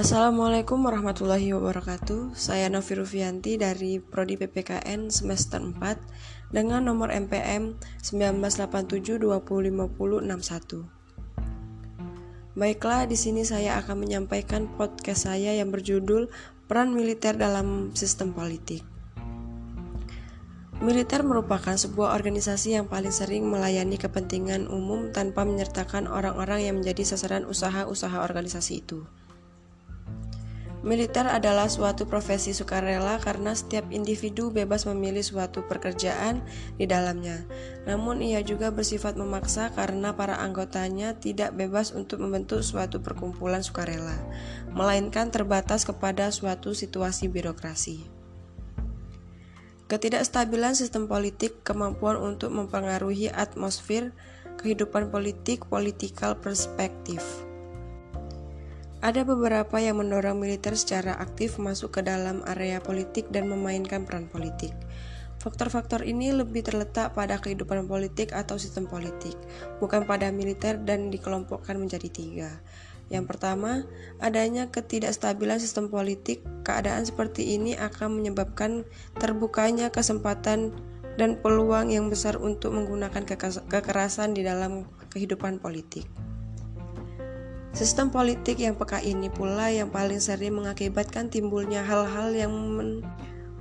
Assalamualaikum warahmatullahi wabarakatuh. Saya Novi Rufianti dari Prodi PPKN semester 4 dengan nomor MPM 1987205061. Baiklah, di sini saya akan menyampaikan podcast saya yang berjudul Peran Militer dalam Sistem Politik. Militer merupakan sebuah organisasi yang paling sering melayani kepentingan umum tanpa menyertakan orang-orang yang menjadi sasaran usaha-usaha organisasi itu. Militer adalah suatu profesi sukarela karena setiap individu bebas memilih suatu pekerjaan di dalamnya. Namun ia juga bersifat memaksa karena para anggotanya tidak bebas untuk membentuk suatu perkumpulan sukarela, melainkan terbatas kepada suatu situasi birokrasi. Ketidakstabilan sistem politik, kemampuan untuk mempengaruhi atmosfer kehidupan politik, political perspektif. Ada beberapa yang mendorong militer secara aktif masuk ke dalam area politik dan memainkan peran politik. Faktor-faktor ini lebih terletak pada kehidupan politik atau sistem politik, bukan pada militer dan dikelompokkan menjadi tiga. Yang pertama, adanya ketidakstabilan sistem politik. Keadaan seperti ini akan menyebabkan terbukanya kesempatan dan peluang yang besar untuk menggunakan kekerasan di dalam kehidupan politik. Sistem politik yang peka ini pula yang paling sering mengakibatkan timbulnya hal-hal yang men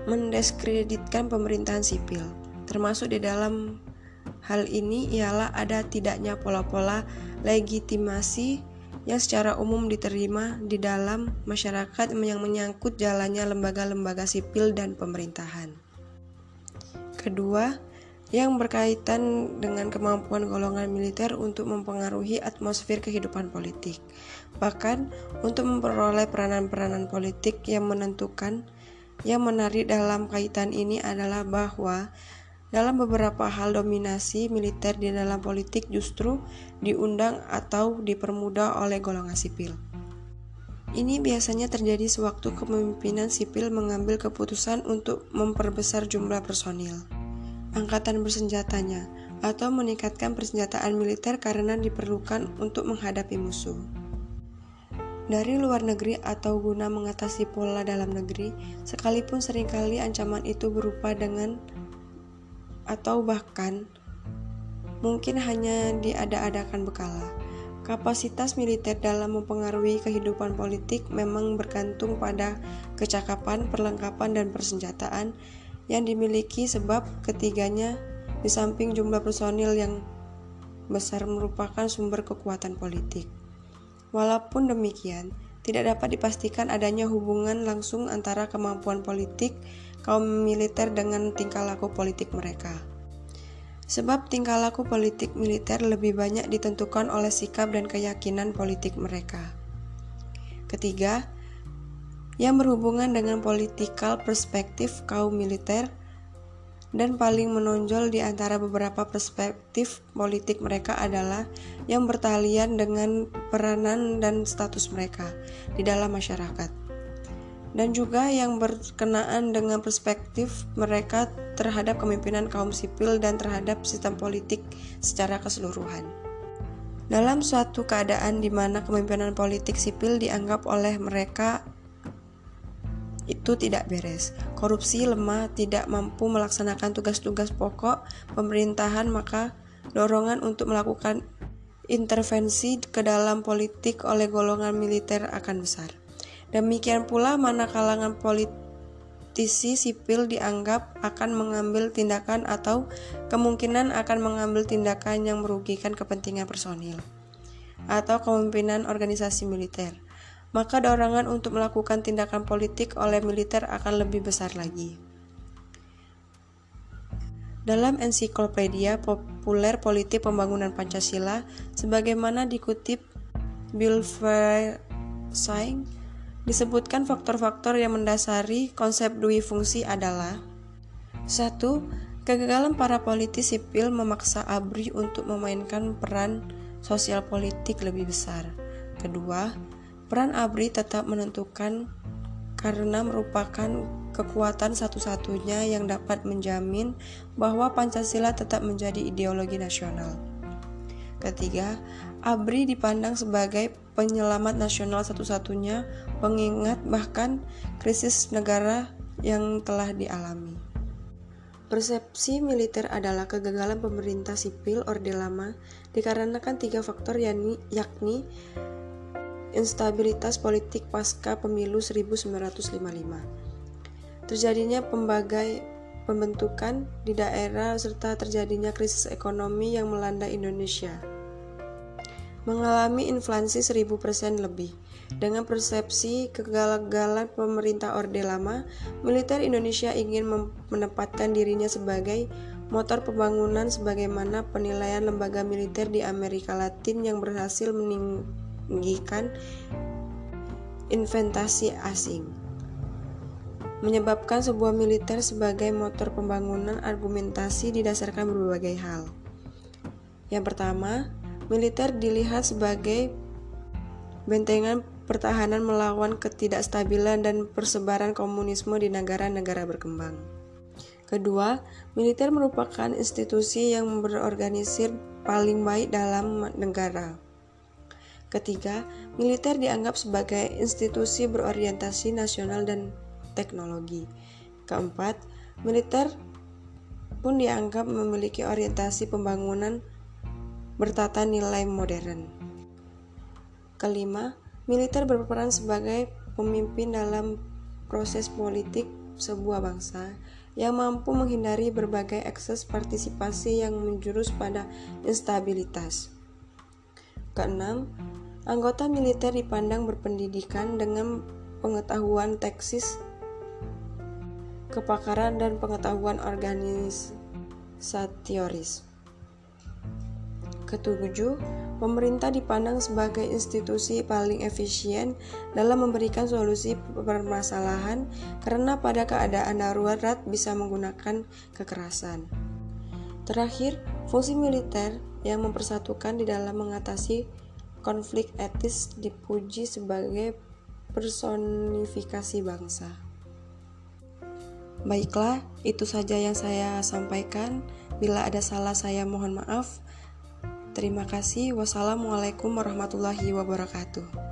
mendiskreditkan pemerintahan sipil. Termasuk di dalam hal ini ialah ada tidaknya pola-pola legitimasi yang secara umum diterima di dalam masyarakat yang menyangkut jalannya lembaga-lembaga sipil dan pemerintahan. Kedua, yang berkaitan dengan kemampuan golongan militer untuk mempengaruhi atmosfer kehidupan politik. Bahkan untuk memperoleh peranan-peranan politik yang menentukan, yang menarik dalam kaitan ini adalah bahwa dalam beberapa hal dominasi militer di dalam politik justru diundang atau dipermudah oleh golongan sipil. Ini biasanya terjadi sewaktu kepemimpinan sipil mengambil keputusan untuk memperbesar jumlah personil angkatan bersenjatanya atau meningkatkan persenjataan militer karena diperlukan untuk menghadapi musuh. Dari luar negeri atau guna mengatasi pola dalam negeri, sekalipun sering kali ancaman itu berupa dengan atau bahkan mungkin hanya diada-adakan bekala. Kapasitas militer dalam mempengaruhi kehidupan politik memang bergantung pada kecakapan, perlengkapan, dan persenjataan yang dimiliki sebab ketiganya di samping jumlah personil yang besar merupakan sumber kekuatan politik. Walaupun demikian, tidak dapat dipastikan adanya hubungan langsung antara kemampuan politik kaum militer dengan tingkah laku politik mereka. Sebab tingkah laku politik militer lebih banyak ditentukan oleh sikap dan keyakinan politik mereka. Ketiga, yang berhubungan dengan politikal perspektif kaum militer dan paling menonjol di antara beberapa perspektif politik mereka adalah yang bertalian dengan peranan dan status mereka di dalam masyarakat dan juga yang berkenaan dengan perspektif mereka terhadap kepemimpinan kaum sipil dan terhadap sistem politik secara keseluruhan. Dalam suatu keadaan di mana kepemimpinan politik sipil dianggap oleh mereka itu tidak beres. Korupsi lemah, tidak mampu melaksanakan tugas-tugas pokok pemerintahan, maka dorongan untuk melakukan intervensi ke dalam politik oleh golongan militer akan besar. Demikian pula mana kalangan politisi sipil dianggap akan mengambil tindakan atau kemungkinan akan mengambil tindakan yang merugikan kepentingan personil atau kepemimpinan organisasi militer maka dorongan untuk melakukan tindakan politik oleh militer akan lebih besar lagi. Dalam ensiklopedia populer politik pembangunan Pancasila, sebagaimana dikutip Bill Fersing, disebutkan faktor-faktor yang mendasari konsep dui fungsi adalah 1. Kegagalan para politis sipil memaksa ABRI untuk memainkan peran sosial politik lebih besar. Kedua, Peran ABRI tetap menentukan karena merupakan kekuatan satu-satunya yang dapat menjamin bahwa Pancasila tetap menjadi ideologi nasional. Ketiga, ABRI dipandang sebagai penyelamat nasional satu-satunya pengingat bahkan krisis negara yang telah dialami. Persepsi militer adalah kegagalan pemerintah sipil Orde Lama dikarenakan tiga faktor yakni, yakni instabilitas politik pasca pemilu 1955, terjadinya pembagai pembentukan di daerah serta terjadinya krisis ekonomi yang melanda Indonesia. Mengalami inflasi 1000% lebih. Dengan persepsi kegagalan pemerintah Orde Lama, militer Indonesia ingin menempatkan dirinya sebagai motor pembangunan sebagaimana penilaian lembaga militer di Amerika Latin yang berhasil meninggikan investasi asing. Menyebabkan sebuah militer sebagai motor pembangunan argumentasi didasarkan berbagai hal. Yang pertama, militer dilihat sebagai bentengan pertahanan melawan ketidakstabilan dan persebaran komunisme di negara-negara berkembang. Kedua, militer merupakan institusi yang berorganisir paling baik dalam negara. Ketiga, militer dianggap sebagai institusi berorientasi nasional dan teknologi. Keempat, militer pun dianggap memiliki orientasi pembangunan bertata nilai modern. Kelima, Militer berperan sebagai pemimpin dalam proses politik sebuah bangsa yang mampu menghindari berbagai ekses partisipasi yang menjurus pada instabilitas. Keenam, anggota militer dipandang berpendidikan dengan pengetahuan teksis, kepakaran dan pengetahuan organisatoris. Ketujuh, pemerintah dipandang sebagai institusi paling efisien dalam memberikan solusi permasalahan karena pada keadaan darurat bisa menggunakan kekerasan. Terakhir, fungsi militer yang mempersatukan di dalam mengatasi konflik etis dipuji sebagai personifikasi bangsa. Baiklah, itu saja yang saya sampaikan. Bila ada salah, saya mohon maaf. Terima kasih. Wassalamualaikum warahmatullahi wabarakatuh.